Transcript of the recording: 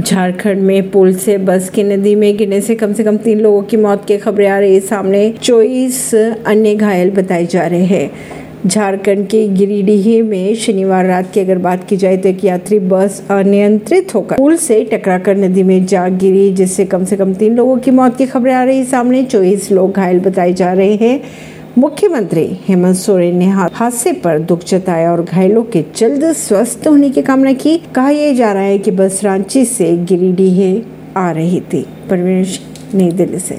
झारखंड में पुल से, बस की नदी में गिरने से कम से कम तीन लोगों की मौत की खबरें आ रही है। सामने चौबीस अन्य घायल बताए जा रहे हैं। झारखंड के गिरिडीह में शनिवार रात की अगर बात की जाए तो एक यात्री बस अनियंत्रित होकर पुल से टकराकर नदी में जा गिरी, जिससे कम से कम तीन लोगों की मौत की खबरें आ रही सामने चौबीस लोग घायल बताए जा रहे हैं। मुख्यमंत्री हेमंत सोरेन ने हादसे पर दुख जताया और घायलों के जल्द स्वस्थ होने की कामना की। कहा यह जा रहा है कि बस रांची से गिरिडीह आ रही थी। परवेश नई दिल्ली से।